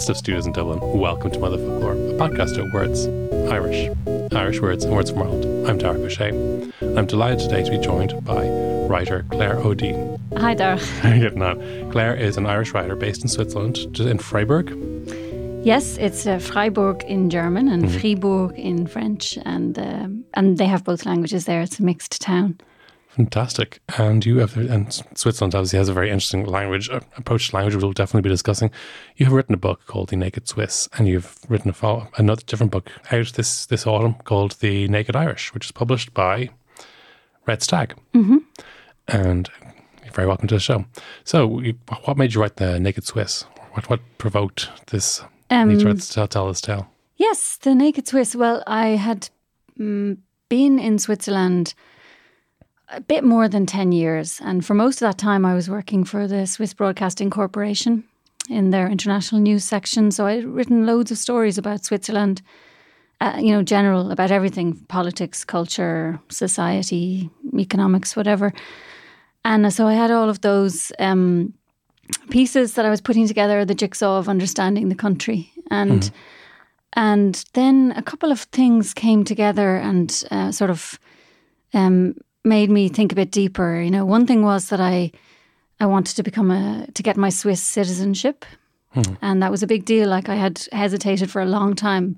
From Headstuff Studios in Dublin, welcome to Motherfocloir, a podcast about words, Irish, Irish words and words from Ireland. I'm Ó Séaghdha. I'm delighted today to be joined by writer Clare O'Dea. Hi, Darach. How are you getting on? Clare is an Irish writer based in Switzerland, in Freiburg. Yes, it's uh, Freiburg in German and mm-hmm. Fribourg in French, and um, and they have both languages there. It's a mixed town. Fantastic. And you have, and Switzerland obviously has a very interesting language uh, approach to language. We'll definitely be discussing. You have written a book called The Naked Swiss, and you've written a another different book out this this autumn called The Naked Irish, which is published by Red Stag. Mm-hmm. And you're very welcome to the show. So, what made you write The Naked Swiss? What what provoked this um, need to tell, tell this tale? Yes, The Naked Swiss. Well, I had um, been in Switzerland a bit more than 10 years. And for most of that time, I was working for the Swiss Broadcasting Corporation in their international news section. So I'd written loads of stories about Switzerland, uh, you know, general, about everything politics, culture, society, economics, whatever. And so I had all of those um, pieces that I was putting together, the jigsaw of understanding the country. And mm. and then a couple of things came together and uh, sort of um, made me think a bit deeper. You know, one thing was that I I wanted to become a to get my Swiss citizenship, hmm. and that was a big deal. Like I had hesitated for a long time.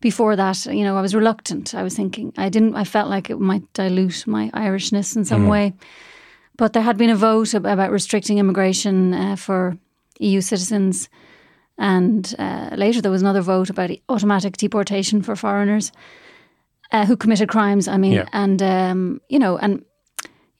Before that, you know, I was reluctant. I was thinking I didn't. I felt like it might dilute my Irishness in some hmm. way. But there had been a vote about restricting immigration uh, for EU citizens, and uh, later there was another vote about automatic deportation for foreigners uh, who committed crimes. I mean, yeah. and um, you know, and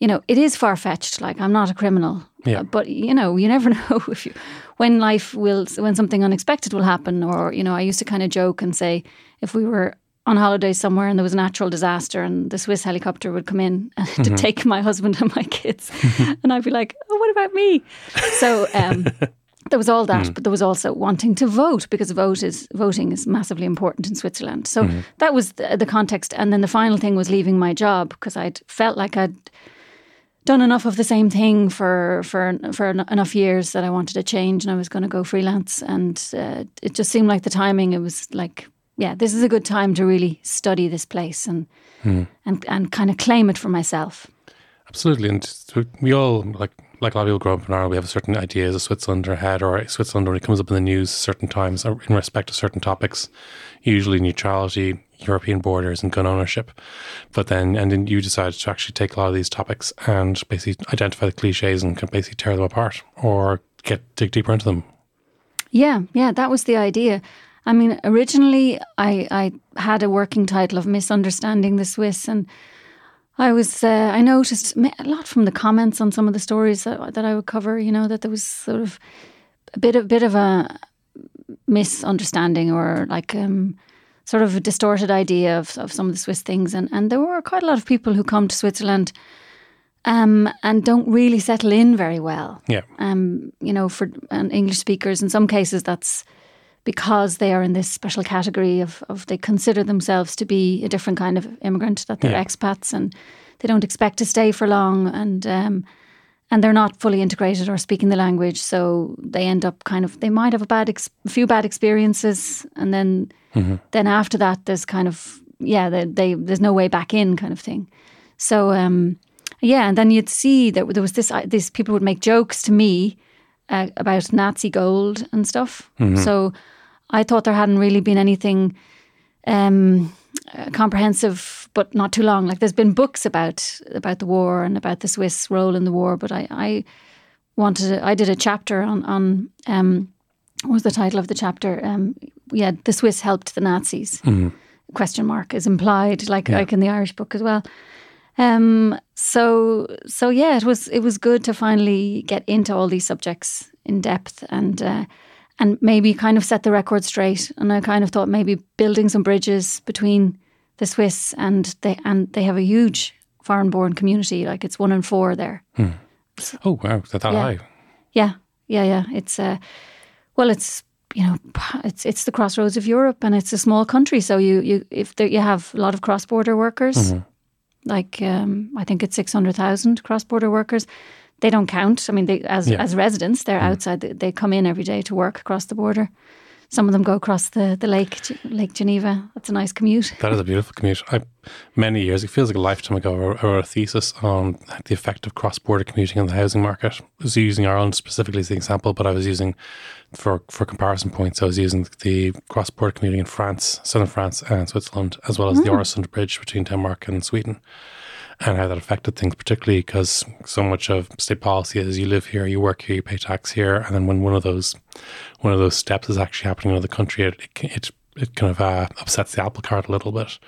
you know, it is far fetched. Like I'm not a criminal, yeah. but you know, you never know if you when life will when something unexpected will happen. Or you know, I used to kind of joke and say if we were on holiday somewhere and there was a natural disaster and the Swiss helicopter would come in to mm-hmm. take my husband and my kids, and I'd be like, oh, what about me? So. Um, there was all that, mm. but there was also wanting to vote because vote is voting is massively important in Switzerland. So mm. that was the, the, context, and then the final thing was leaving my job because I'd felt like I'd done enough of the same thing for for for enough years that I wanted to change, and I was going to go freelance. And uh, it just seemed like the timing. It was like, yeah, this is a good time to really study this place and mm. and and kind of claim it for myself. Absolutely, and we all like like a lot of people grow up in Ireland, we have certain ideas of Switzerland in our head, or Switzerland only comes up in the news certain times uh, in respect to certain topics, usually neutrality, European borders, and gun ownership. But then, and then you decided to actually take a lot of these topics and basically identify the cliches and can basically tear them apart or get dig deeper into them. Yeah, yeah, that was the idea. I mean, originally I, I had a working title of Misunderstanding the Swiss and I was uh, I noticed a lot from the comments on some of the stories that, that I would cover. You know that there was sort of a bit of bit of a misunderstanding or like um, sort of a distorted idea of, of some of the Swiss things, and and there were quite a lot of people who come to Switzerland. Um, and don't really settle in very well. Yeah. Um, you know, for English speakers, in some cases, that's because they are in this special category of, of they consider themselves to be a different kind of immigrant, that they're yeah. expats and they don't expect to stay for long and um, and they're not fully integrated or speaking the language, so they end up kind of they might have a bad ex- few bad experiences, and then mm-hmm. then after that there's kind of yeah they, they, there's no way back in kind of thing. So um, yeah, and then you'd see that there was this uh, these people would make jokes to me uh, about Nazi gold and stuff. Mm-hmm. So I thought there hadn't really been anything um, uh, comprehensive, but not too long. Like there's been books about about the war and about the Swiss role in the war, but I, I wanted to, I did a chapter on on um, what was the title of the chapter? Um, yeah, the Swiss helped the Nazis. Mm-hmm. Question mark is implied, like yeah. like in the Irish book as well. Um, so so yeah, it was it was good to finally get into all these subjects in depth and. Uh, and maybe kind of set the record straight. And I kind of thought maybe building some bridges between the Swiss and they and they have a huge foreign born community. Like it's one in four there. Hmm. Oh wow, that, that yeah. high. Yeah, yeah, yeah. It's uh, well, it's you know, it's it's the crossroads of Europe, and it's a small country. So you you if there, you have a lot of cross border workers, mm-hmm. Like um, I think it's six hundred thousand cross border workers they don't count. I mean, they, as Yeah. as residents, they're outside. They, they come in every day to work across the border. Some of them go across the, the lake, Lake Geneva. That's a nice commute. That is a beautiful commute. I, many years, it feels like a lifetime ago, I wrote, a thesis on the effect of cross-border commuting on the housing market. I was using Ireland specifically as the example, but I was using, for, for comparison points, I was using the cross-border commuting in France, southern France and Switzerland, as well as the mm. Øresund Bridge between Denmark and Sweden, and how that affected things, particularly because so much of state policy is you live here, you work here, you pay tax here, and then when one of those one of those steps is actually happening in another country, it it, it, kind of uh, upsets the apple cart a little bit.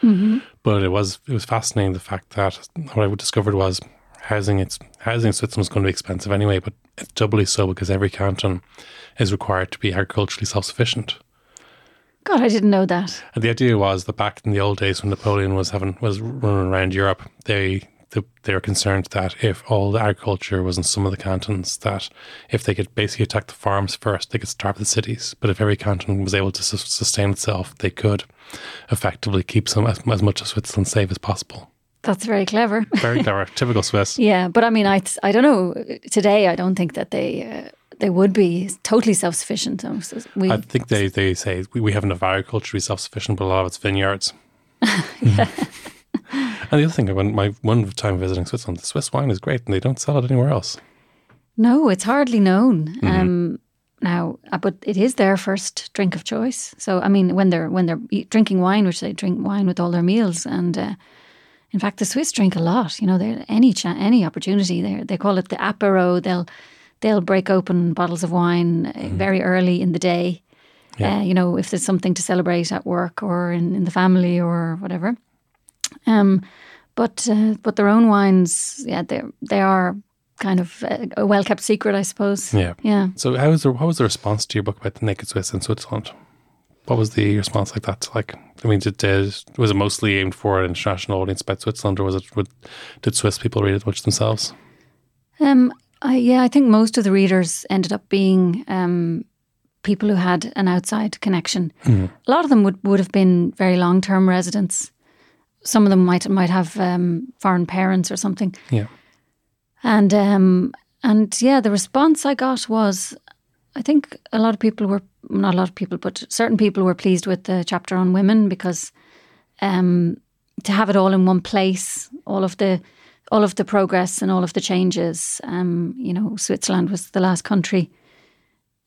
But it was it was fascinating the fact that what I discovered was housing it's housing in Switzerland is going to be expensive anyway, but it's doubly so because every canton is required to be agriculturally self sufficient. God, I didn't know that. And the idea was that back in the old days when Napoleon was having was running around Europe, they the, they were concerned that if all the agriculture was in some of the cantons, that if they could basically attack the farms first, they could starve the cities. But if every canton was able to sus- sustain itself, they could effectively keep some as, as much of Switzerland safe as possible. That's very clever. Very clever, typical Swiss. Yeah, but I mean, I I don't know. Today, I don't think that they uh, they would be totally self sufficient. I think they, they say we, we have enough agriculture to be self sufficient, but a lot of it's vineyards. and the other thing, when my one time visiting Switzerland, the Swiss wine is great, and they don't sell it anywhere else. no, it's hardly known. Um, now, uh, but it is their first drink of choice. So I mean, when they're when they're eat, drinking wine, which they drink wine with all their meals, and uh, in fact, the Swiss drink a lot. You know, they any cha- any opportunity they they call it the apéro. They'll they'll break open bottles of wine uh, very early in the day. Yeah. Uh, you know, if there's something to celebrate at work or in, in the family or whatever. Um, but uh, but their own wines, yeah, they they are kind of a, a well kept secret, I suppose. Yeah. Yeah. So how was the what was the response to your book about the naked Swiss in Switzerland? What was the response like that? Like, I mean, did, did was it mostly aimed for an international audience about Switzerland, or was it would, did Swiss people read it much themselves? Um, I, yeah, I think most of the readers ended up being um, people who had an outside connection. A lot of them would, would have been very long term residents. Some of them might might have um, foreign parents or something. Yeah. And um, and yeah, the response I got was, I think a lot of people were not a lot of people, but certain people were pleased with the chapter on women because um, to have it all in one place, all of the all of the progress and all of the changes. Um, you know, Switzerland was the last country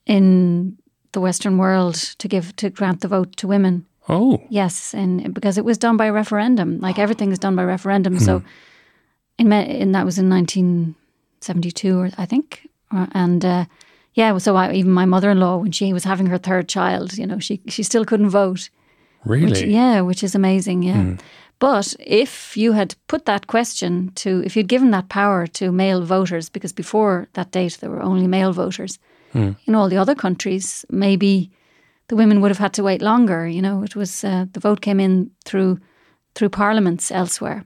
in the Western world to give to grant the vote to women. Oh, Yes, and because it was done by referendum, like everything is done by referendum. So, in me- in that was in 1972, or I think, Uh, and uh, yeah, so I, even my mother-in-law, when she was having her third child, you know, she she still couldn't vote. really? Which, yeah, which is amazing. Yeah. But if you had put that question to, if you'd given that power to male voters, because before that date there were only male voters in all the other countries, maybe the women would have had to wait longer. You know, it was uh, the vote came in through through parliaments elsewhere.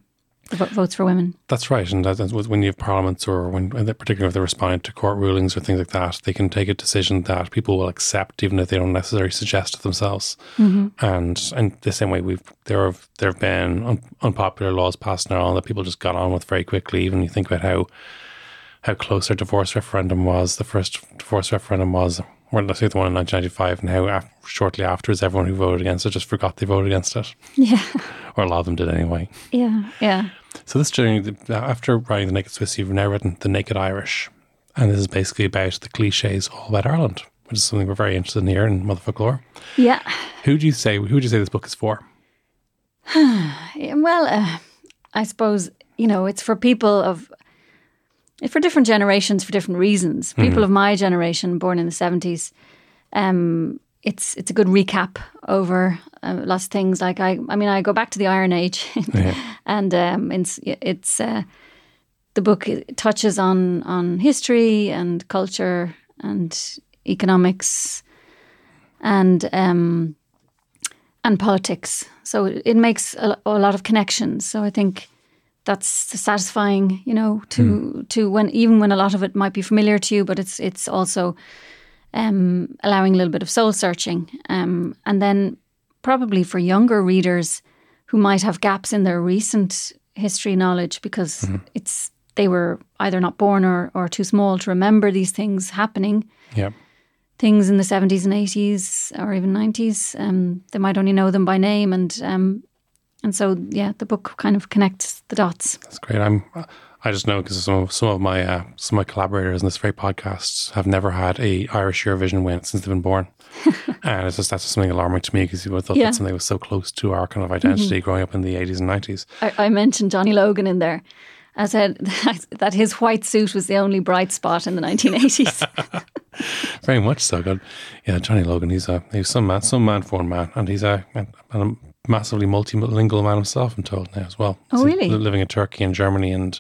Vo- votes for women. That's right, and that, when you have parliaments, or when, particularly if they're responding to court rulings or things like that, they can take a decision that people will accept, even if they don't necessarily suggest it themselves. Mm-hmm. And and the same way, we've there have there have been un, unpopular laws passed Ireland that people just got on with very quickly. Even you think about how how close our divorce referendum was, the first divorce referendum was, or let's say the one in 1995, and how af- shortly afterwards everyone who voted against it just forgot they voted against it, Yeah, or a lot of them did anyway. yeah, yeah. So this journey, after writing The Naked Swiss, you've now written The Naked Irish. And this is basically about the cliches all about Ireland, which is something we're very interested in here in Motherfocloir. Yeah. Who do you say, who would you say this book is for? Well, uh, I suppose you know it's for people of for different generations for different reasons. People of my generation, born in the seventies, um, it's it's a good recap over uh, lots of things. Like I, I mean, I go back to the Iron Age, and um, it's it's uh, the book touches on on history and culture and economics and um, and politics. So it makes a, a lot of connections. So I think that's satisfying, you know, to to when even when a lot of it might be familiar to you, but it's it's also um, allowing a little bit of soul searching, um, and then probably for younger readers who might have gaps in their recent history knowledge because it's they were either not born or, or too small to remember these things happening. Yeah. Things in the 70s and 80s or even 90s. Um, they might only know them by name. And um, and so, yeah, the book kind of connects the dots. That's great. I'm. I just know because some of some of my uh, some of my collaborators in this very podcast have never had a Irish Eurovision win since they've been born, and it's just that's just something alarming to me because you would have thought Yeah. that something was so close to our kind of identity growing up in the eighties and nineties. I, I mentioned Johnny Logan in there. I said that, his white suit was the only bright spot in the 1980s. Very much so. God, yeah, Johnny Logan. He's a he's some man, some man for man, and he's a, a, a massively multilingual man himself. I'm told now as well. Oh, He's really? li- living in Turkey and Germany and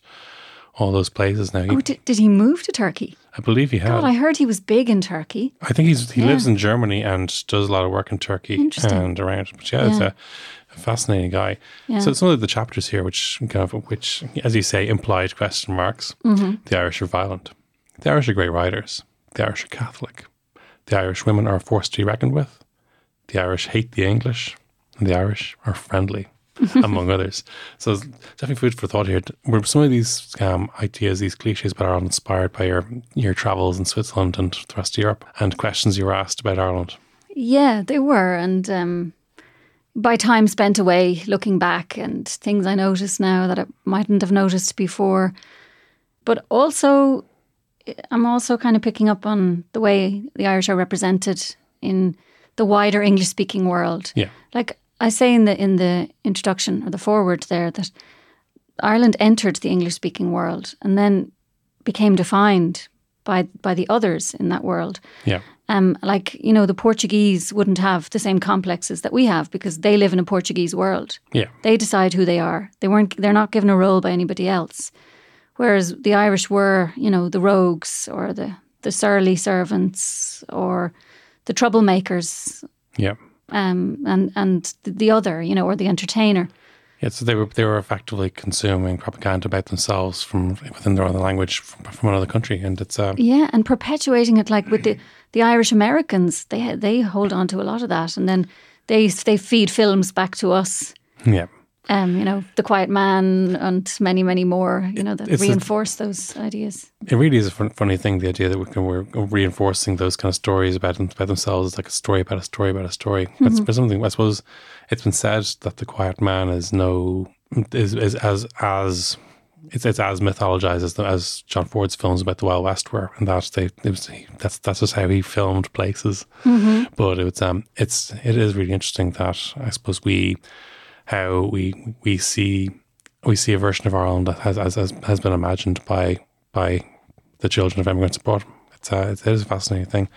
all those places now. He, oh, did, did he move to Turkey? I believe he had. God, I heard he was big in Turkey. I think he's he Yeah. lives in Germany and does a lot of work in Turkey and around. But yeah, it's a, a fascinating guy. Yeah. So some of the chapters here, which kind of which, as you say, implied question marks. Mm-hmm. The Irish are violent. The Irish are great writers. The Irish are Catholic. The Irish women are a force to be reckoned with. The Irish hate the English, and the Irish are friendly. among others. So it's definitely food for thought here. Were some of these um, ideas, these cliches about Ireland inspired by your your travels in Switzerland and the rest of Europe and questions you were asked about Ireland? Yeah, they were. And um, by time spent away looking back and things I noticed now that I mightn't have noticed before. But also, I'm also kind of picking up on the way the Irish are represented in the wider English speaking world. Yeah. Like I say in the in the introduction or the forward there that Ireland entered the English speaking world and then became defined by by the others in that world. Yeah. Um, like you know, the Portuguese wouldn't have the same complexes that we have because they live in a Portuguese world. Yeah. They decide who they are. They weren't. They're not given a role by anybody else. Whereas the Irish were, you know, the rogues or the the surly servants or the troublemakers, Yeah. Um, and and the, the other, you know, or the entertainer. Yeah, so they were they were effectively consuming propaganda about themselves from within their own language from, from another country, and it's uh, Yeah, and perpetuating it like with the the Irish Americans, they they hold on to a lot of that, and then they they feed films back to us. yeah, Um, you know, The Quiet Man and many many more. You know, that It's a- reinforce those ideas. it really is a fun, funny thing. The idea that we can, we're reinforcing those kind of stories about them, about themselves, it's like a story about a story about a story. But for something. I suppose it's been said that the Quiet Man is no is, is as as it's it's as mythologized as the, as John Ford's films about the Wild West were, and that they it was that's that's just how he filmed places. But it's um it's it is really interesting that I suppose we how we we see we see a version of Ireland that has has, has, been imagined by by the children of immigrants abroad. It's a, it is a fascinating thing.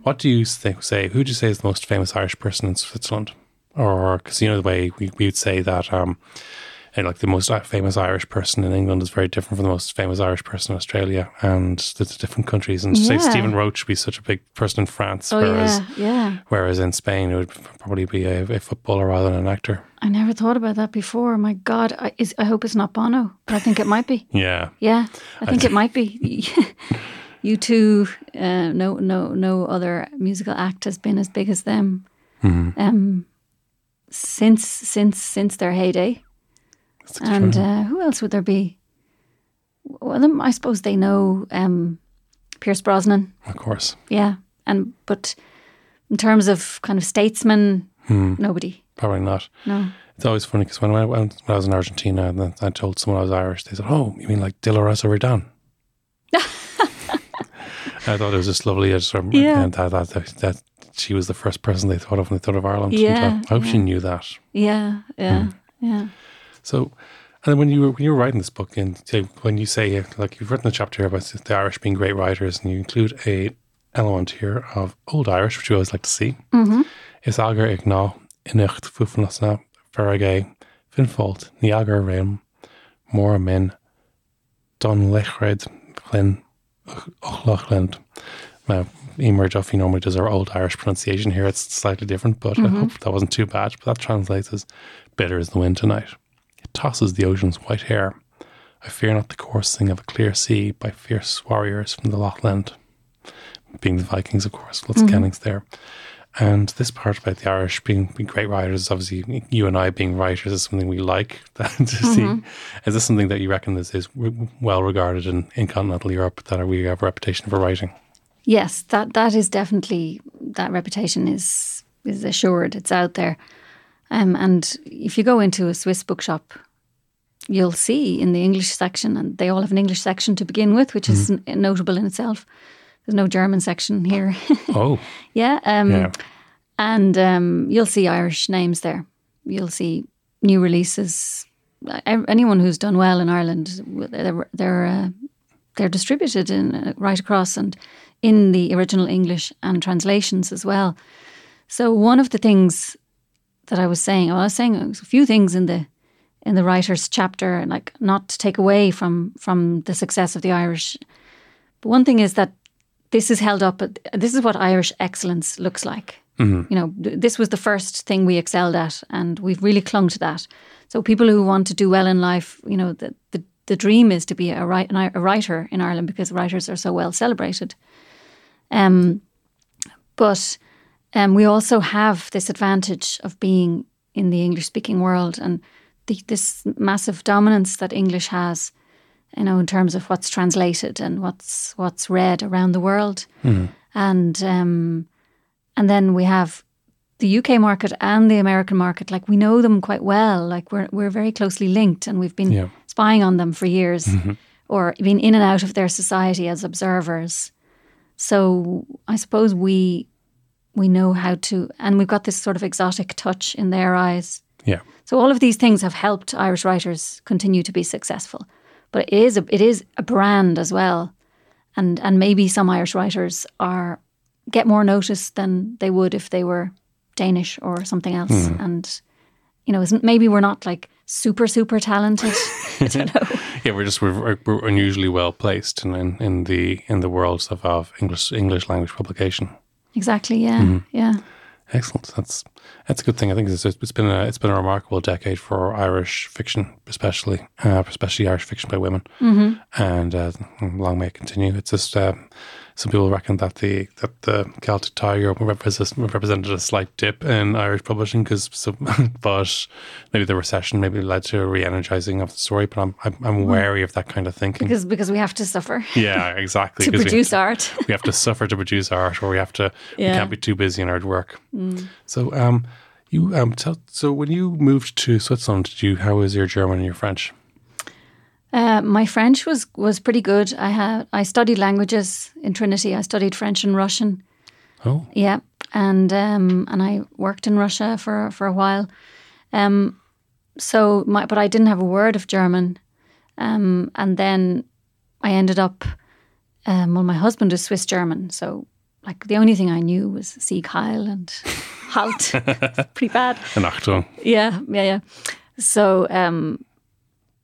What do you think, say? Who do you say is the most famous Irish person in Switzerland? Or because you know the way we, we would say that, um, and like the most famous Irish person in England is very different from the most famous Irish person in Australia, and there's different countries. And say Stephen Roach would be such a big person in France, Oh whereas yeah, yeah. whereas in Spain it would probably be a, a footballer rather than an actor. I never thought about that before. My God, I, is, I hope it's not Bono, but I think it might be. Yeah, Yeah, I think it might be. U2, uh, no, no, no other musical act has been as big as them um, since since since their heyday. And uh, who else would there be? Well, I suppose they know um, Pierce Brosnan. of course. Yeah, and but in terms of kind of statesman, nobody. Probably not. No. It's always funny because when I went when I was in Argentina and I told someone I was Irish, they said, "Oh, you mean like Dolores O'Riordan?" I thought it was just lovely. I just remember Yeah. and that, that, that, that she was the first person they thought of when they thought of Ireland. And Yeah, I hope she knew that. Yeah, yeah, yeah. So, and then when you were when you were writing this book, and say- when you say like you've written a chapter about the Irish being great writers, and you include a element here of Old Irish, which you always like to see. Mm-hmm. Is agar ag ná inicht fufnasna ferragé fin fault ní agar réim mór a min don lechred lin ochlachland. Now, Emer Duffy normally does our old Irish pronunciation here. It's slightly different, but I hope that wasn't too bad. But that translates as bitter as the wind tonight. Tosses the ocean's white hair. I fear not the coursing of a clear sea by fierce warriors from the Lochland. Being the Vikings, of course, lots of kennings there. And this part about the Irish being, being great writers, obviously, you and I being writers is something we like to mm-hmm. see. Is this something that you reckon is, is well regarded in, in continental Europe that we have a reputation for writing? Yes, that that is definitely that reputation is is assured. It's out there. Um, and if you go into a Swiss bookshop, you'll see in the English section, and they all have an English section to begin with, which is mm-hmm. notable in itself. There's no German section here. oh, yeah. Um, yeah. And um, you'll see Irish names there. You'll see new releases. Anyone who's done well in Ireland, they're they're, uh, they're distributed in uh, right across and in the original English and translations as well. So one of the things that I was saying, well, I was saying a few things in the in the writers chapter, and like not to take away from from the success of the Irish. But one thing is that this is held up. This is what Irish excellence looks like. Mm-hmm. You know, this was the first thing we excelled at, and we've really clung to that. So people who want to do well in life, you know, the the, the dream is to be a, write, a writer in Ireland because writers are so well celebrated. Um, but um, we also have this advantage of being in the English speaking world and the, this massive dominance that English has, you know, in terms of what's translated and what's what's read around the world, mm. and um, and then we have the UK market and the American market. Like we know them quite well. Like we're we're very closely linked, and we've been yeah. spying on them for years, mm-hmm. or been in and out of their society as observers. So I suppose we we know how to, and we've got this sort of exotic touch in their eyes. Yeah. So all of these things have helped Irish writers continue to be successful, but it is a, it is a brand as well, and and maybe some Irish writers are get more notice than they would if they were Danish or something else, mm. and you know, isn't maybe we're not like super super talented. I don't know. yeah, we're just we're, we're unusually well placed in, in, in the in the worlds of, of English English language publication. Exactly. Yeah. Mm. Yeah. Excellent. That's that's a good thing. I think it's, it's been a it's been a remarkable decade for Irish fiction, especially uh, especially Irish fiction by women, mm-hmm. and uh, long may it continue. It's just uh, some people reckon that the that the Celtic Tiger represented a slight dip in Irish publishing because, but maybe the recession maybe led to a re-energizing of the story. But I'm I'm, I'm mm. wary of that kind of thinking because because we have to suffer. Yeah, exactly. to produce art, we have to suffer to produce art, or we have to yeah. we can't be too busy in our work. Mm. So um, you um, tell, so when you moved to Switzerland, did you how was your German and your French? Uh, my French was was pretty good. I had I studied languages in Trinity. I studied French and Russian. Oh, yeah, and um, and I worked in Russia for for a while. Um, so my but I didn't have a word of German, um, and then I ended up. Um, well, my husband is Swiss German, so like the only thing I knew was Sieg Heil and Halt. pretty bad. And Achtung. Yeah, yeah, yeah. So um,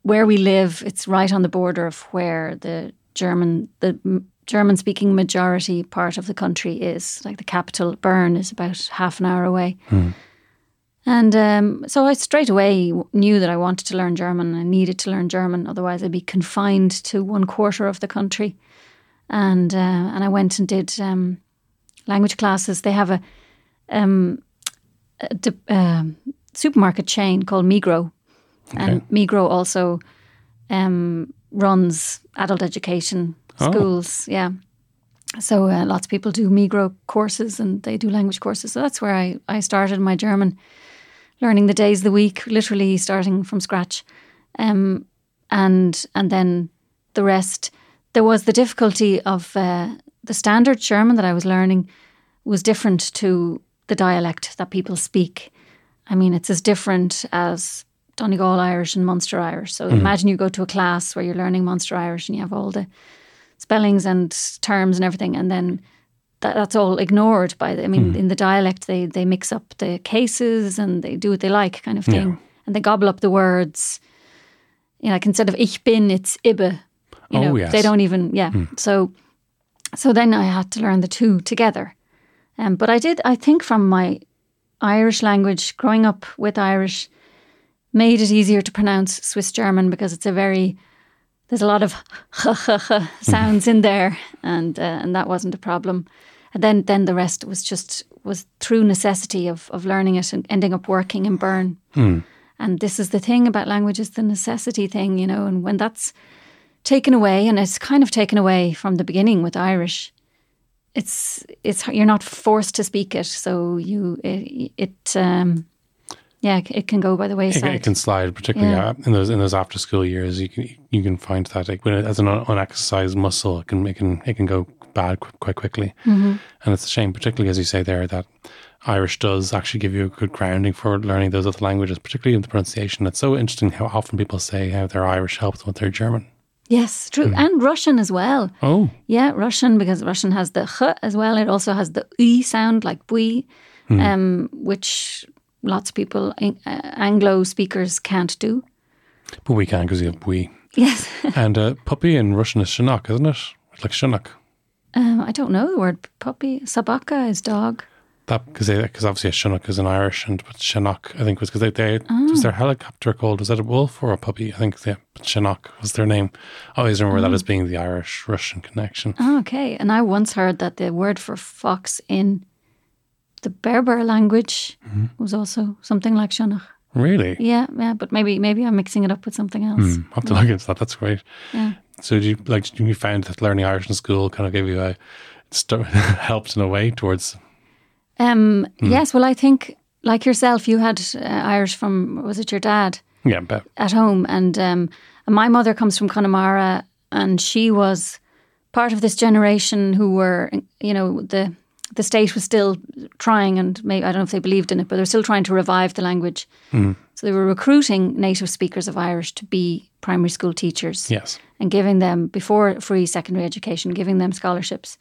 where we live, it's right on the border of where the German the German speaking majority part of the country is. Like the capital, Bern, is about half an hour away. Hmm. And um, so I straight away knew that I wanted to learn German. I needed to learn German, otherwise I'd be confined to one quarter of the country. And uh, and I went and did um, language classes. They have a, um, a uh, supermarket chain called Migros, Okay. And Migros also um, runs adult education oh. schools. Oh. Yeah. So uh, lots of people do Migro courses and they do language courses. So that's where I, I started my German, learning the days of the week, literally starting from scratch. Um, and and then the rest. There was the difficulty of uh, the standard German that I was learning was different to the dialect that people speak. I mean, it's as different as Donegal Irish and Munster Irish. So mm. imagine you go to a class where you're learning Munster Irish and you have all the spellings and terms and everything, and then that, that's all ignored by the. I mean, mm. in the dialect, they they mix up the cases and they do what they like, kind of thing, yeah. and they gobble up the words. You know, like instead of ich bin, it's ibe. You know, oh, yes. they don't even yeah. Mm. So, so then I had to learn the two together. Um, but I did. I think from my Irish language, growing up with Irish, made it easier to pronounce Swiss German because it's a very there's a lot of sounds in there, and uh, and that wasn't a problem. And then then the rest was just was through necessity of of learning it and ending up working in Bern. And this is the thing about language is the necessity thing, you know, and when that's taken away, and it's kind of taken away from the beginning with Irish. It's it's you're not forced to speak it, so you it, it um, yeah it can go by the It, wayside. it can slide, particularly Yeah. in those in those after school years. You can you can find that like, when it, as an unexercised muscle, it can it can it can go bad qu- quite quickly. Mm-hmm. And it's a shame, particularly as you say there, that Irish does actually give you a good grounding for learning those other languages, particularly in the pronunciation. It's so interesting how often people say how their Irish helps with their German. yes, true, Hmm. and Russian as well. Oh, Yeah, Russian because Russian has the ch as well. It also has the i sound like bui, Hmm. um, which lots of people uh, Anglo speakers can't do. but we can because you have we. Yes, and uh, puppy in Russian is shanok, isn't it? It's like shanok. um, I don't know the word puppy. Sabaka is dog. That because because obviously a Chinook is an Irish, and but Chinook I think was because they, they was their helicopter called was that a wolf or a puppy? I think yeah, Chinook was their name. I always remember that as being the Irish Russian connection. Oh, okay, and I once heard that the word for fox in the Berber language Mm-hmm. was also something like shunach. Really, Yeah, yeah, but maybe maybe I'm mixing it up with something else. Hmm, I have to look into that. That's great. Yeah. So did you like did you find that learning Irish in school kind of gave you a st- helped in a way towards Um, Hmm. Yes, well, I think like yourself, you had uh, Irish from was it your dad yeah, but at home, and um, and my mother comes from Connemara, and she was part of this generation who were, you know, the the state was still trying, and maybe I don't know if they believed in it, but they're still trying to revive the language. So they were recruiting native speakers of Irish to be primary school teachers yes, and giving them before free secondary education, giving them scholarships.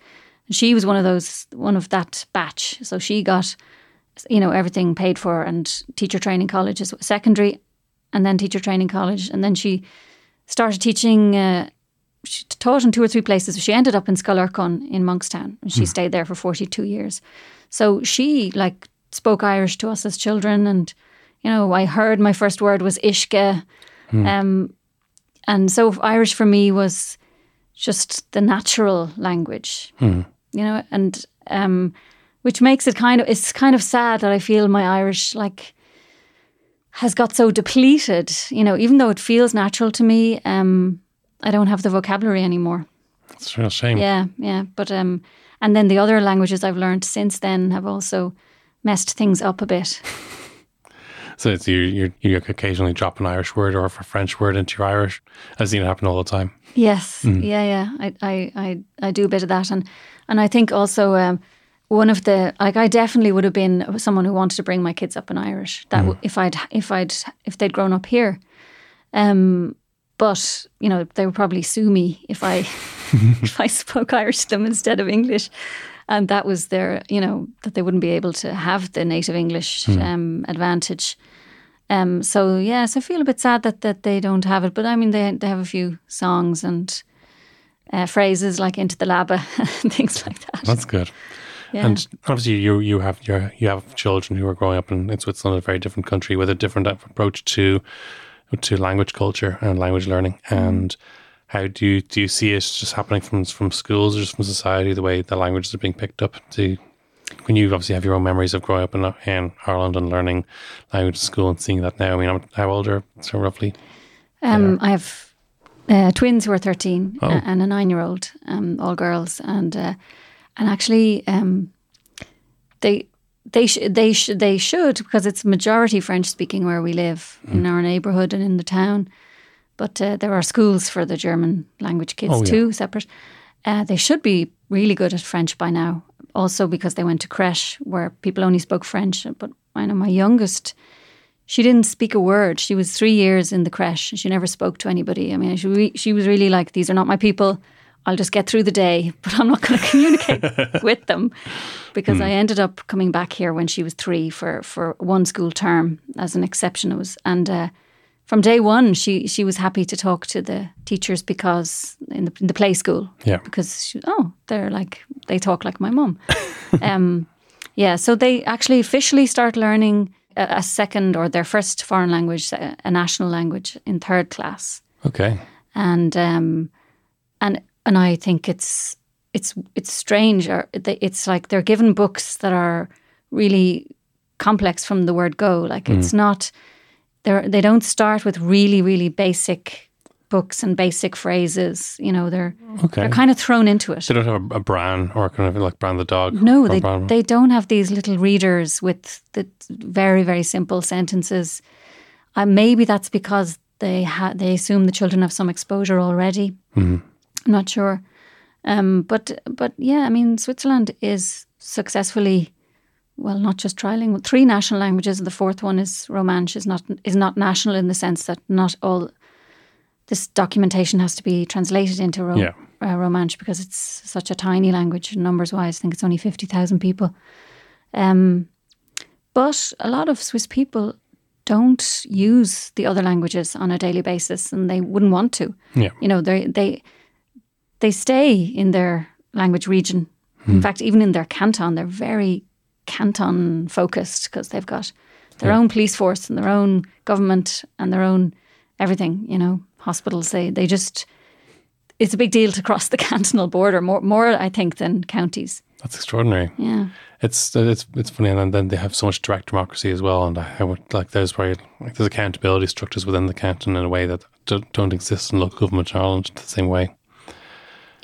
And she was one of those, one of that batch. So she got, you know, everything paid for and teacher training colleges, secondary, and then teacher training college, and then she started teaching. Uh, she taught in two or three places. She ended up in Scoil Lorcáin in Monkstown, and she stayed there for forty-two years. So she like spoke Irish to us as children, and you know, I heard my first word was uisce. Um, and so Irish for me was just the natural language, you know, and um, which makes it kind of it's kind of sad that I feel my Irish like has got so depleted. You know, even though it feels natural to me, um, I don't have the vocabulary anymore. it's a real shame. Yeah, yeah, but um, and then the other languages I've learned since then have also messed things up a bit. So it's you you you occasionally drop an Irish word or a French word into your Irish. I've seen it happen all the time. Yes, yeah, yeah. I, I, I, I do a bit of that, and and I think also um, one of the like I definitely would have been someone who wanted to bring my kids up in Irish. That w if I'd if I'd if they'd grown up here, um, but you know they would probably sue me if I if I spoke Irish to them instead of English. And that was their, you know, that they wouldn't be able to have the native English um, advantage. Um, so yes, I feel a bit sad that, that they don't have it. But I mean, they they have a few songs and uh, phrases like "into the leaba" and things like that. That's good. Yeah. And obviously, you you have your you have children who are growing up in, in Switzerland, a very different country with a different approach to to language culture and language learning. And how do you do you see it just happening from from schools or just from society? The way the languages are being picked up. to when you obviously have your own memories of growing up in, in Ireland and learning language at school and seeing that now. I mean, I'm- how old are so roughly? Um, I have uh, twins who are thirteen Oh. and a nine-year-old, um, all girls, and uh, and actually um, they they sh- they sh- they should because it's majority French speaking where we live Hmm. in our neighbourhood and in the town. But uh, there are schools for the German language kids Oh, yeah. too, separate. Uh, they should be really good at French by now. Also because they went to creche where people only spoke French. But I know my youngest, she didn't speak a word. She was three years in the creche. She never spoke to anybody. I mean, she, she was really like, these are not my people. I'll just get through the day, but I'm not going to communicate with them because I ended up coming back here when she was three for, for one school term as an exception. It was, and uh, from day one, she, she was happy to talk to the teachers because in the, in the play school, Yeah. because she, oh, they're like they talk like my mum. um, yeah, so they actually officially start learning a, a second or their first foreign language, a, a national language, in third class, Okay. and um, and and I think it's it's it's strange. Or it's like they're given books that are really complex from the word go. Like it's not they they don't start with really really basic books and basic phrases. You know, they're Okay. they're kind of thrown into it. They don't have a, a Bran or kind of like Bran the dog. No, they Bran- they don't have these little readers with the very very simple sentences. Uh, maybe that's because they ha- they assume the children have some exposure already. I'm not sure, um, but but yeah, I mean Switzerland is successfully. Well, not just trialing three national languages, and the fourth one is Romansh. is not is not national in the sense that not all this documentation has to be translated into Ro- Yeah. uh, Romansh because it's such a tiny language numbers wise. I think it's only 50,000 people. Um, but a lot of Swiss people don't use the other languages on a daily basis and they wouldn't want to. Yeah. You know, they they they stay in their language region. In hmm. fact, even in their canton, they're very canton focused because they've got their Yeah. own police force and their own government and their own everything, you know, hospitals. They they just it's a big deal to cross the cantonal border more more I think than counties. That's extraordinary. Yeah. It's it's it's funny, and then they have so much direct democracy as well, and I would like there's very like there's accountability structures within the canton in a way that don't, don't exist in local government in Ireland the same way.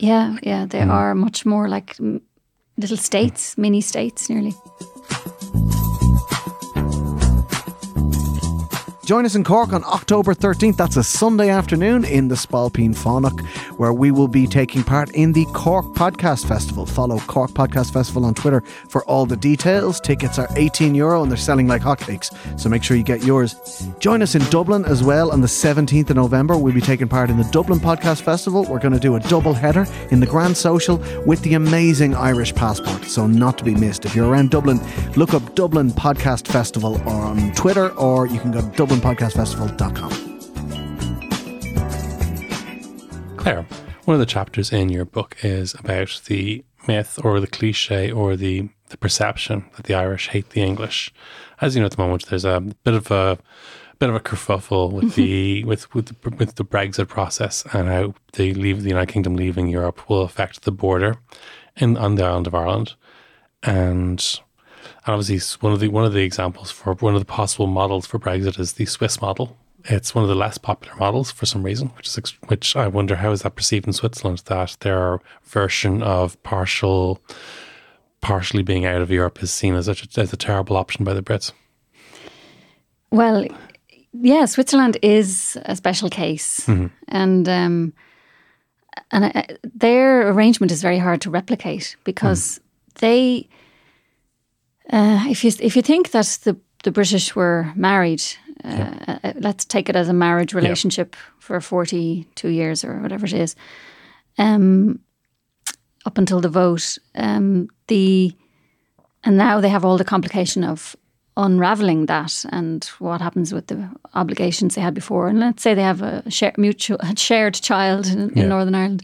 Yeah, yeah, they are much more like mm, little states, mini states nearly. Join us in Cork on October 13th. That's a Sunday afternoon in the Spailpín Fánach, where we will be taking part in the Cork Podcast Festival. Follow Cork Podcast Festival on Twitter for all the details. Tickets are 18 euro and they're selling like hotcakes, so make sure you get yours. Join us in Dublin as well on the 17th of November. We'll be taking part in the Dublin Podcast Festival. We're going to do a double header in the Grand Social with the amazing Irish passport, so not to be missed. If you're around Dublin, look up Dublin Podcast Festival on Twitter or you can go to dublinpodcastfestival.com. Clare, one of the chapters in your book is about the myth or the cliche or the, the perception that the Irish hate the English. As you know, at the moment, there's a bit of a bit of a kerfuffle with the with with the, with the Brexit process and how the leave the United Kingdom leaving Europe will affect the border in on the island of Ireland, and and obviously one of the one of the examples for one of the possible models for Brexit is the Swiss model. It's one of the less popular models for some reason, which is ex- which I wonder how is that perceived in Switzerland that their version of partial partially being out of Europe is seen as a, as a terrible option by the Brits. Well, yeah, Switzerland is a special case, and um, and uh, their arrangement is very hard to replicate because they, uh, if you if you think that the the British were married, uh, uh, let's take it as a marriage relationship for forty two years or whatever it is, um, up until the vote, um, the and now they have all the complication of unraveling that and what happens with the obligations they had before. And let's say they have a share, mutual a shared child in, Yeah. in Northern Ireland.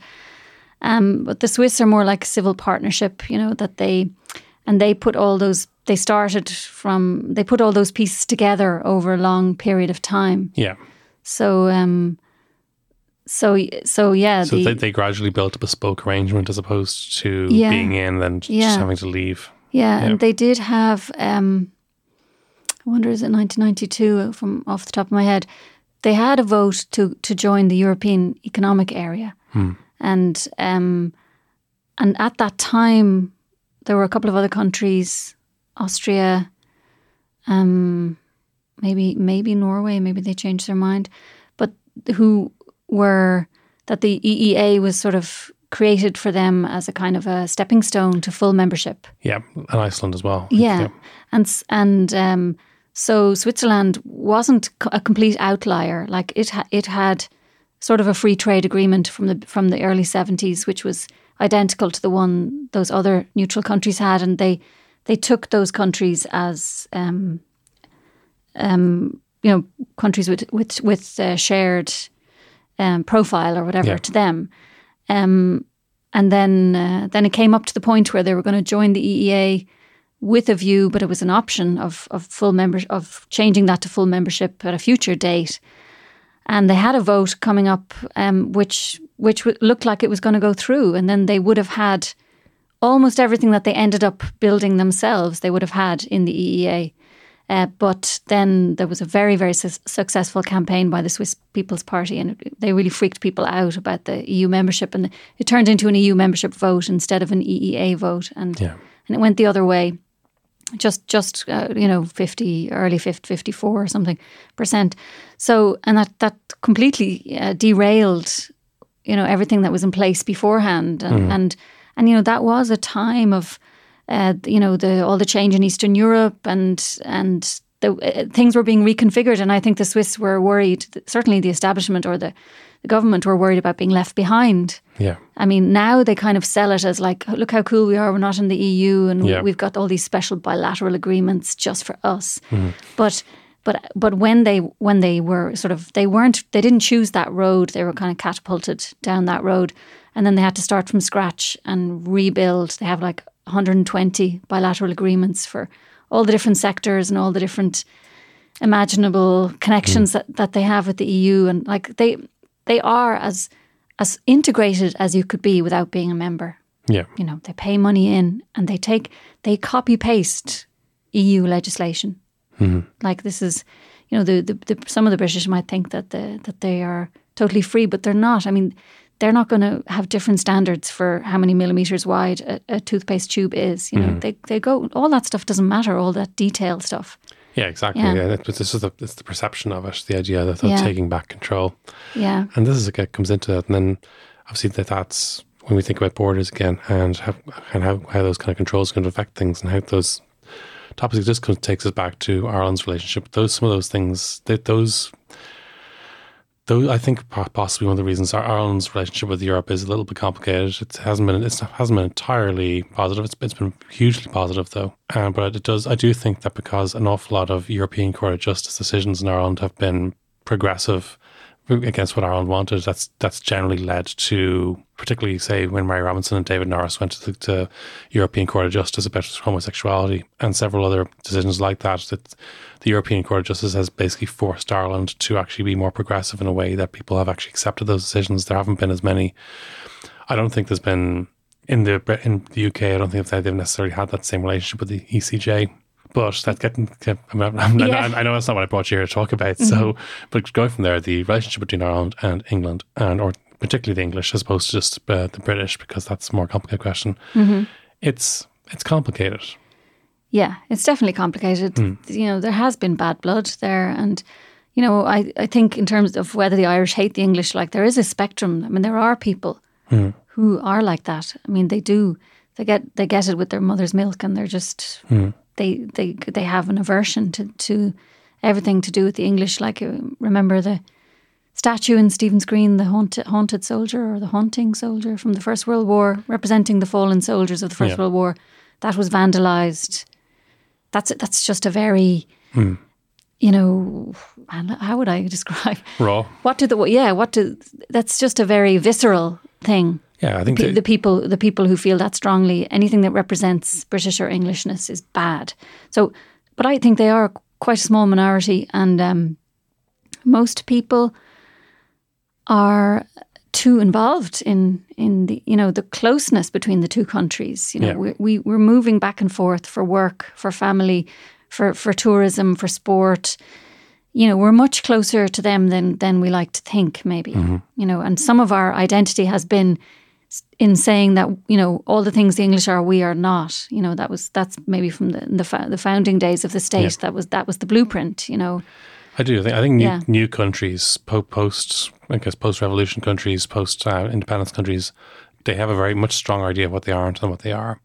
Um, but the Swiss are more like a civil partnership, you know, that they and they put all those they started from they put all those pieces together over a long period of time. Yeah. So um so so yeah, So the, they, they gradually built a bespoke arrangement as opposed to Yeah. being in and then Yeah. just having to leave. Yeah, Yeah. and they did have. Um, I wonder, is it 1992 from off the top of my head? They had a vote to to join the European Economic Area, and um, and at that time there were a couple of other countries, Austria, um, maybe maybe Norway, maybe they changed their mind, but who were that the EEA was sort of created for them as a kind of a stepping stone to full membership. Yeah. And Iceland as well. Yeah, and and um, so Switzerland wasn't a complete outlier. Like it, ha- it had sort of a free trade agreement from the from the early seventies, which was identical to the one those other neutral countries had, and they they took those countries as um, um, you know countries with with with uh, shared um, profile or whatever Yeah. to them. Um, and then uh, then it came up to the point where they were going to join the EEA with a view, but it was an option of of full member of changing that to full membership at a future date. And they had a vote coming up, um, which which w- looked like it was going to go through, and then they would have had almost everything that they ended up building themselves, they would have had in the EEA. Uh, but then there was a very, very su- successful campaign by the Swiss People's Party, and it, they really freaked people out about the EU membership. And it turned into an EU membership vote instead of an EEA vote, and Yeah. and it went the other way. Just, just uh, you know, fifty, early 50, 54 or something percent. So, and that that completely uh, derailed, you know, everything that was in place beforehand, and and and you know that was a time of uh, you know the all the change in Eastern Europe and and the uh, things were being reconfigured. And I think the Swiss were worried certainly the establishment or the, the government were worried about being left behind. Yeah. I mean now they kind of sell it as like look how cool we are we're not in the EU and Yeah. we've got all these special bilateral agreements just for us. But but but when they when they were sort of they weren't they didn't choose that road. They were kind of catapulted down that road and then they had to start from scratch and rebuild they have like 120 bilateral agreements for all the different sectors and all the different imaginable connections mm. that, that they have with the EU and like they they are as as integrated as you could be without being a member Yeah. you know they pay money in and they take they copy paste EU legislation. Mm-hmm. Like this is, you know, the, the, the some of the British might think that the that they are totally free, but they're not. I mean, they're not going to have different standards for how many millimeters wide a, a toothpaste tube is. You know, mm-hmm. they they go all that stuff doesn't matter. All that detail stuff. Yeah, exactly. Yeah. Yeah. But this is the, it's the perception of it, the idea that they're Yeah. taking back control. Yeah, And this is again comes into that. And then obviously that that's when we think about borders again and how, and how, how those kind of controls can affect things and how those topics just kind of takes us back to Ireland's relationship. Those some of those things that those those I think possibly one of the reasons Ireland's relationship with Europe is a little bit complicated. It hasn't been not, hasn't been entirely positive. It's, it's been hugely positive though. Um, but it does I do think that because an awful lot of European Court of Justice decisions in Ireland have been progressive against what Ireland wanted, that's that's generally led to, particularly say when Mary Robinson and David Norris went to the to European Court of Justice about homosexuality and several other decisions like that. That the European Court of Justice has basically forced Ireland to actually be more progressive in a way that people have actually accepted those decisions. There haven't been as many. I don't think there's been in the in the UK. I don't think they've necessarily had that same relationship with the ECJ. But that's getting. I, mean, I'm, Yeah. I know that's not what I brought you here to talk about. So, mm-hmm. but going from there, the relationship between Ireland and England, and or particularly the English, as opposed to just uh, the British, because that's a more complicated question. Mm-hmm. It's it's complicated. yeah, it's definitely complicated. Hmm. You know, there has been bad blood there, and you know, I I think in terms of whether the Irish hate the English, like there is a spectrum. I mean, there are people hmm. who are like that. I mean, they do. They get they get it with their mother's milk, and they're just hmm. They they they have an aversion to to everything to do with the English. Like uh, remember the statue in Stephen's Green, the haunted, haunted soldier or the haunting soldier from the First World War, representing the fallen soldiers of the First Yeah. World War. That was vandalized. That's that's just a very, you know, how would I describe? Raw. What do the yeah? What do that's just a very visceral thing. Yeah, I think that- the people the people who feel that strongly, anything that represents British or Englishness is bad. So, but I think they are quite a small minority, and um, most people are too involved in in the you know the closeness between the two countries. You know, Yeah. we, we we're moving back and forth for work, for family, for for tourism, for sport. You know, we're much closer to them than than we like to think. Maybe you know, and some of our identity has been in saying that you know all the things the English are, we are not. You know, that was that's maybe from the the, the founding days of the state. Yeah. That was that was the blueprint. You know, I do. I think, I think new, Yeah. new countries, po- post, I guess, post-revolution countries, post-independence uh, countries, they have a very much stronger idea of what they aren't than what they are.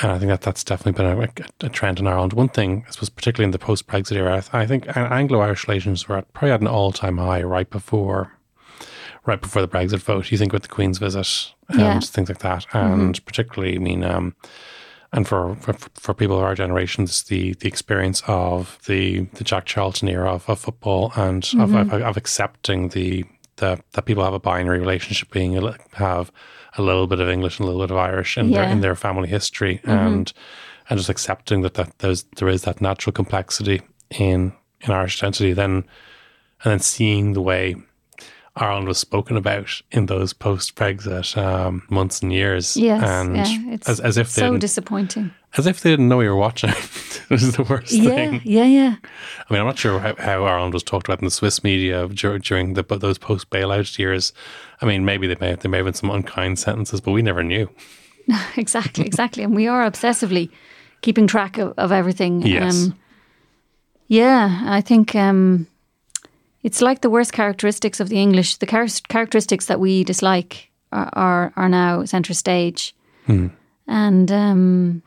And I think that that's definitely been a, a trend in Ireland. One thing, I suppose, particularly in the post-Brexit era, I think Anglo-Irish relations were at, probably at an all-time high right before, right before the Brexit vote. You think with the Queen's visit and Yeah. Um, things like that, mm-hmm. and particularly, I mean, um, and for, for for people of our generations, the the experience of the the Jack Charlton era of, of football and of, of, mm-hmm. of accepting the, the that people have a binary relationship, being have a little bit of English and a little bit of Irish in their in their family history, mm-hmm. and and just accepting that that there's there is that natural complexity in in Irish identity. Then and then seeing the way Ireland was spoken about in those post Brexit um, months and years. Yes, and yeah, it's as, as if they so disappointing. as if they didn't know you were watching. it was the worst Yeah, thing. yeah, yeah. I mean, I'm not sure how, how Ireland was talked about in the Swiss media dur- during the, but those post bailout years. I mean, maybe they may there may have been some unkind sentences, but we never knew. exactly, exactly. And we are obsessively keeping track of, of everything. Yes. yeah, I think um, it's like the worst characteristics of the English. The char- characteristics that we dislike are are, are now centre stage. And um,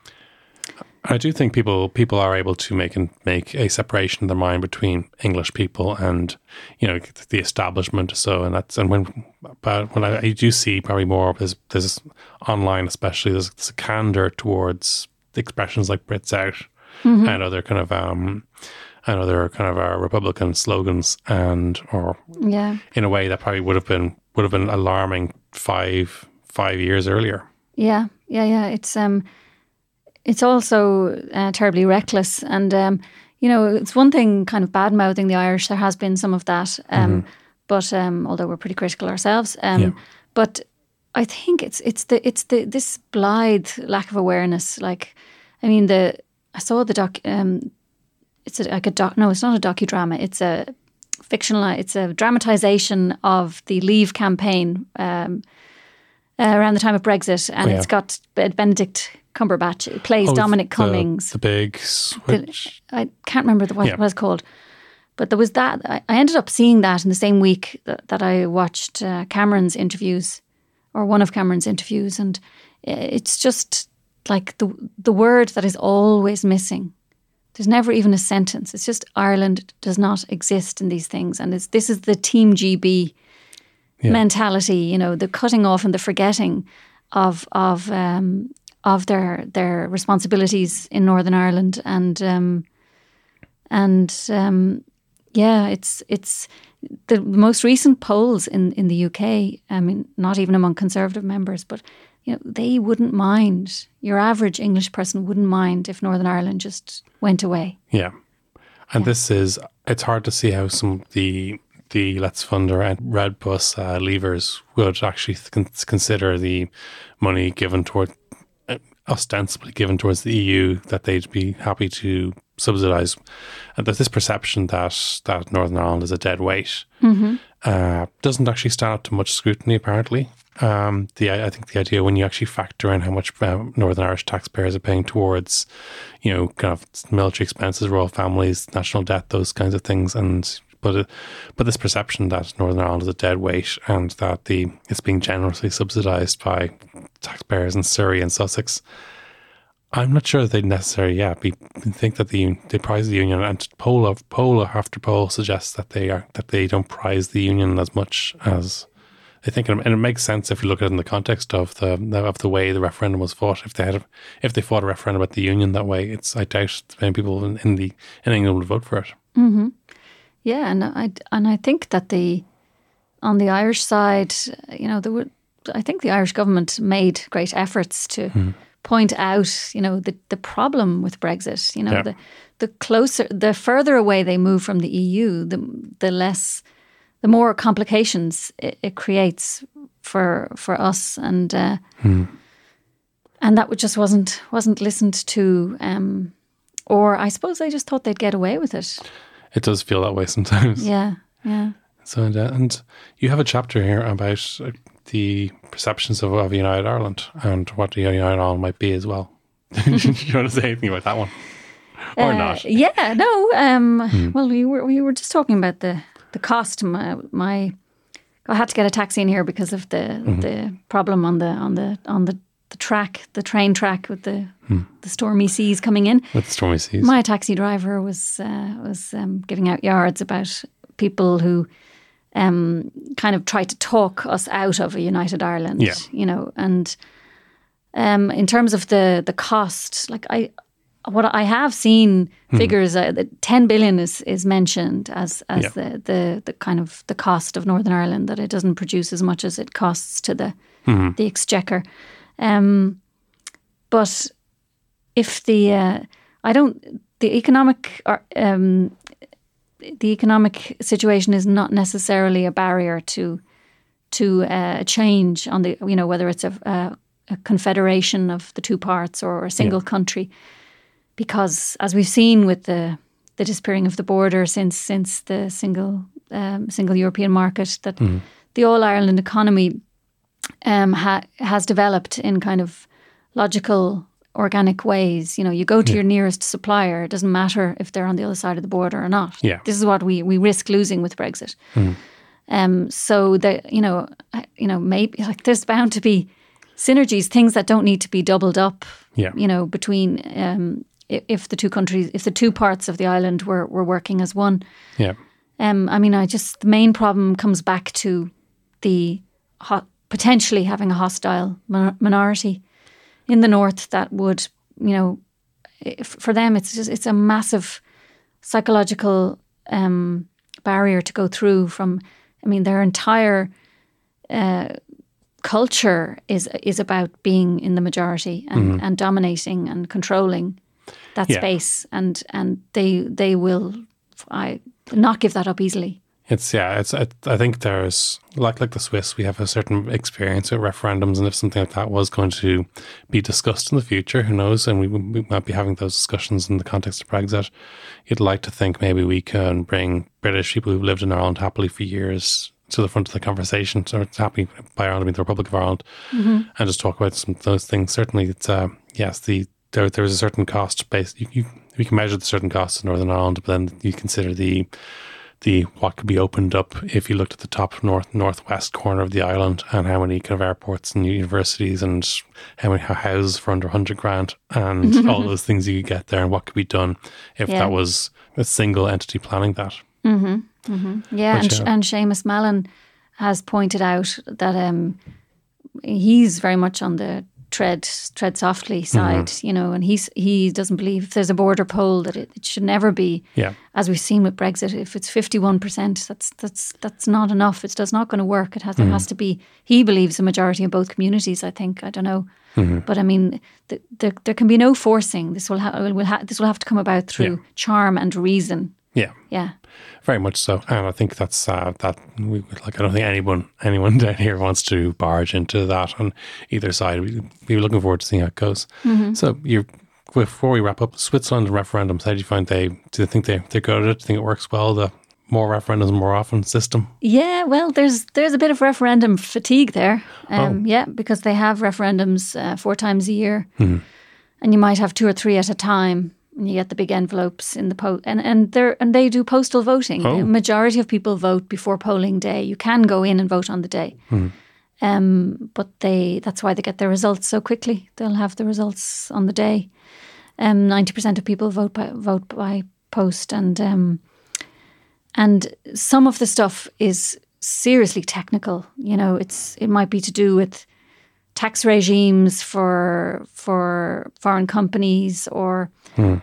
I do think people people are able to make and make a separation in their mind between English people and you know the establishment. So and that's and when but when I, I do see probably more there's there's online especially there's, there's a candor towards expressions like Brits out and other kind of um and other kind of uh, Republican slogans and or yeah, in a way that probably would have been would have been alarming five five years earlier. Yeah, yeah, yeah. It's um, it's also uh, terribly reckless, and um, you know, it's one thing kind of bad mouthing the Irish. There has been some of that, um, but um, although we're pretty critical ourselves, um, Yeah. but I think it's it's the it's the this blithe lack of awareness. Like, I mean, the I saw the doc. Um, it's a, like a doc. No, it's not a docudrama. It's a fictional. It's a dramatization of the Leave campaign. Um, uh, around the time of Brexit, and Oh, yeah. it's got Benedict Cumberbatch It plays Oh, Dominic the- Cummings. the, big switch. I can't remember the, what, Yeah. what it's called, but there was that. I, I ended up seeing that in the same week that, that I watched uh, Cameron's interviews, or one of Cameron's interviews, and uh, it's just like the the word that is always missing. There's never even a sentence. It's just Ireland does not exist in these things, and it's, this is the Team GB Yeah. mentality. You know, the cutting off and the forgetting of of um, of their their responsibilities in Northern Ireland, and um, and um, yeah, it's it's the most recent polls in in the UK. I mean, not even among Conservative members, but you know, they wouldn't mind. Your average English person wouldn't mind if Northern Ireland just went away. Yeah. And this is, it's hard to see how some of the, the Let's Funder and Red Bus uh, levers would actually con- consider the money given toward, uh, ostensibly given towards the EU, that they'd be happy to subsidise. And there's this perception that, that Northern Ireland is a dead weight. Uh, doesn't actually stand up to much scrutiny, apparently. Um, the I think the idea when you actually factor in how much um, Northern Irish taxpayers are paying towards, you know, kind of military expenses, royal families, national debt, those kinds of things, and but but this perception that Northern Ireland is a dead weight and that the it's being generously subsidised by taxpayers in Surrey and Sussex. I'm not sure that they'd necessarily, yeah, be, think that the they prize the union, and poll of poll after poll suggests that they are that they don't prize the union as much as they think, and it makes sense if you look at it in the context of the of the way the referendum was fought. If they had, if they fought a referendum about the union that way, it's I doubt many people in, in the in England would vote for it. Mm-hmm. Yeah, and I and I think that the on the Irish side, you know, there were. I think the Irish government made great efforts to mm-hmm. point out, you know, the the problem with Brexit. You know, Yeah. the the closer, the further away they move from the EU, the the less, the more complications it, it creates for for us, and uh, and that just wasn't wasn't listened to. Um, or I suppose they just thought they'd get away with it. It does feel that way sometimes. Yeah, yeah. So and, uh, and you have a chapter here about uh, the perceptions of, of United Ireland and what the United Ireland might be as well. Do you want to say anything about that one, or Uh, not? Yeah, no. Um, Well, we were we were just talking about the the cost. My, my I had to get a taxi in here because of the the problem on the on the on the, the track, the train track with the the stormy seas coming in. With the stormy seas. My taxi driver was uh, was um, giving out yards about people who um, kind of tried to talk us out of a united Ireland. Yeah. You know, and um, in terms of the the cost, like I, what I have seen figures, uh, that ten billion is is mentioned as as Yeah. the, the the kind of the cost of Northern Ireland that it doesn't produce as much as it costs to the the exchequer. Um, but if the uh, I don't the economic uh, um, the economic situation is not necessarily a barrier to to uh, change on the you know whether it's a, a, a confederation of the two parts or a single yeah. country, because as we've seen with the the disappearing of the border since since the single um, single European market that mm. the all Ireland economy um, ha- has developed in kind of logical organic ways. You know, you go to yeah. your nearest supplier. It doesn't matter if they're on the other side of the border or not. Yeah. This is what we we risk losing with Brexit. Mm. Um, so that you know, you know, maybe like there's bound to be synergies, things that don't need to be doubled up. Yeah. You know, between um, if the two countries, if the two parts of the island were were working as one. Yeah. Um, I mean, I just the main problem comes back to the ho- potentially having a hostile minority in the north that would, you know, for them it's just it's a massive psychological um, barrier to go through. From, I mean, their entire uh, culture is is about being in the majority and, mm-hmm. and dominating and controlling that yeah. space, and and they they will, I not give that up easily. It's yeah. It's I, I think there's like like the Swiss, we have a certain experience with referendums, and if something like that was going to be discussed in the future, who knows? And we, we might be having those discussions in the context of Brexit. You'd like to think maybe we can bring British people who've lived in Ireland happily for years to the front of the conversation. So it's happy by Ireland, I mean the Republic of Ireland, mm-hmm. and just talk about some of those things. Certainly, it's uh, yes, the there there is a certain cost base. You, you we can measure the certain costs in Northern Ireland, but then you consider the the what could be opened up if you looked at the top north northwest corner of the island and how many kind of airports and universities and how many houses for under 100 grand and all those things you could get there and what could be done if yeah. that was a single entity planning that. Mm-hmm. Mm-hmm. Yeah, and, yeah. and Seamus Mallon has pointed out that um, he's very much on the tread tread softly mm-hmm. side, mm-hmm. you know, and he's he doesn't believe if there's a border poll that it, it should never be. Yeah. As we've seen with Brexit, if it's fifty one percent, that's that's that's not enough. It's just not going to work. It has mm-hmm. has to be. He believes a majority in both communities. I think I don't know, mm-hmm. but I mean, the, the, there can be no forcing. This will ha- will ha- this will have to come about through yeah. charm and reason. Yeah. Yeah. Very much so, and I think that's uh, that. We, like, I don't think anyone anyone down here wants to barge into that on either side. We we are looking forward to seeing how it goes. Mm-hmm. So, you before we wrap up, Switzerland referendums. How do you find they? Do you think they they're good at it? Do you think it works well? The more referendums more often system? Yeah, well, there's there's a bit of referendum fatigue there. Um, oh. Yeah, because they have referendums uh, four times a year, mm-hmm. and you might have two or three at a time and you get the big envelopes in the post and and they and they do postal voting. Oh. majority of people vote before polling day. You can go in and vote on the day. Hmm. Um, but they that's why they get their results so quickly. They'll have the results on the day. Um, ninety percent of people vote by vote by post, and um, and some of the stuff is seriously technical. You know, it's it might be to do with tax regimes for for foreign companies or hmm.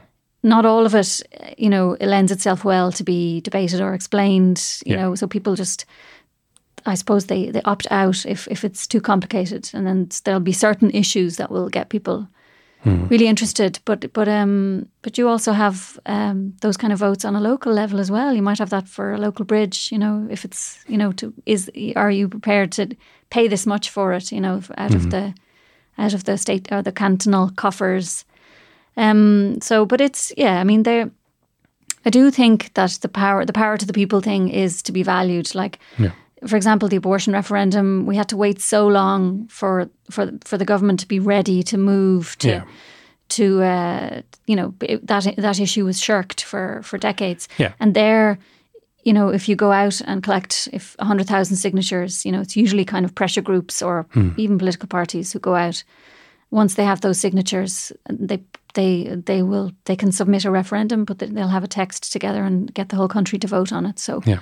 not all of it you know it lends itself well to be debated or explained you yeah. know so people just I suppose they, they opt out if, if it's too complicated and then there'll be certain issues that will get people hmm. really interested but but um but you also have um, those kind of votes on a local level as well you might have that for a local bridge you know if it's you know to is are you prepared to pay this much for it, you know, out mm-hmm. of the out of the state or the cantonal coffers. Um, so, but it's yeah, I mean, there. I do think that the power, the power to the people thing, is to be valued. Like, yeah. for example, the abortion referendum, we had to wait so long for for for the government to be ready to move to. Yeah. To uh, you know that that issue was shirked for for decades, yeah. and there you know, if you go out and collect if 100,000 signatures, you know, it's usually kind of pressure groups or hmm. even political parties who go out. Once they have those signatures, they they they will they can submit a referendum, but they'll have a text together and get the whole country to vote on it. So yeah,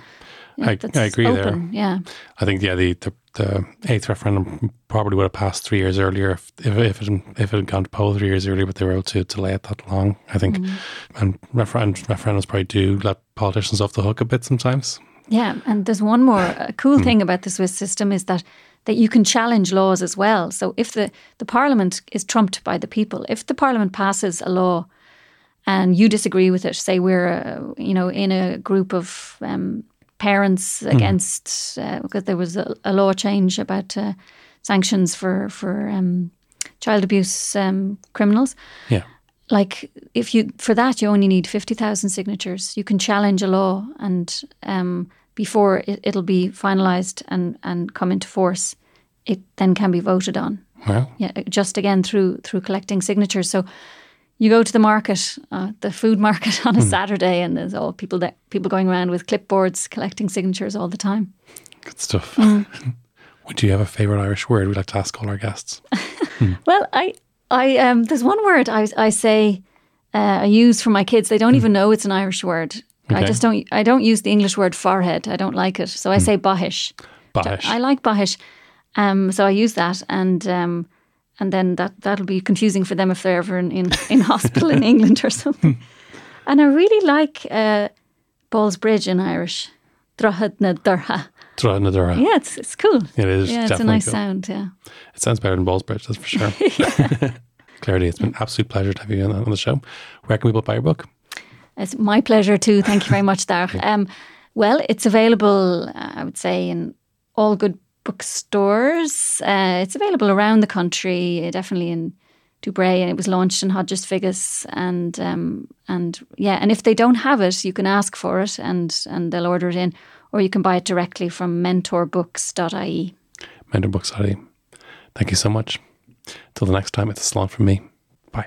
yeah I, I, agree open, there. Yeah, I think yeah the, the, the eighth referendum probably would have passed three years earlier if if, if it if it had gone to poll three years earlier, but they were able to delay it that long. I think, mm. and referendum, referendums probably do let politicians off the hook a bit sometimes. Yeah, and there's one more a cool mm. thing about the Swiss system is that that you can challenge laws as well. So if the, the parliament is trumped by the people, if the parliament passes a law and you disagree with it, say we're uh, you know in a group of um, parents Hmm. against uh, because there was a, a law change about uh, sanctions for for um, child abuse um, criminals. Yeah. Like if you for that you only need fifty thousand signatures. You can challenge a law and um, before it, it'll be finalised and and come into force, it then can be voted on. Well, Yeah, just again through through collecting signatures. So you go to the market, uh, the food market on a Saturday, and there's all people that people going around with clipboards collecting signatures all the time. good stuff. Mm. Would you have a favorite Irish word? We'd like to ask all our guests. Well, I I um there's one word I I say uh, I use for my kids. They don't even know it's an Irish word. I Hmm. Just don't I don't use the English word forehead. I don't like it. So I say baithis. Baithis. I like baithis. Um, so I use that and um, and then that that'll be confusing for them if they're ever in, in, in hospital in England or something. And I really like uh, Ballsbridge in Irish. Droichead na Dothra. Dra na dura. Yeah, it's it's cool. It is Yeah, it's a nice cool. sound. Yeah. It sounds better than Ballsbridge, that's for sure. Clarity, it's been an absolute pleasure to have you on, on the show. Where can people buy your book? It's my pleasure too. Thank you very much, Darach. Um, well, it's available, uh, I would say, in all good bookstores. Uh, it's available around the country, uh, definitely in Dubray, and it was launched in Hodges Figgis. And um, and yeah, and if they don't have it, you can ask for it, and and they'll order it in, or you can buy it directly from mentorbooks.ie. Mentor Book Study. Thank you so much. Till the next time, it's a slán from me. Bye.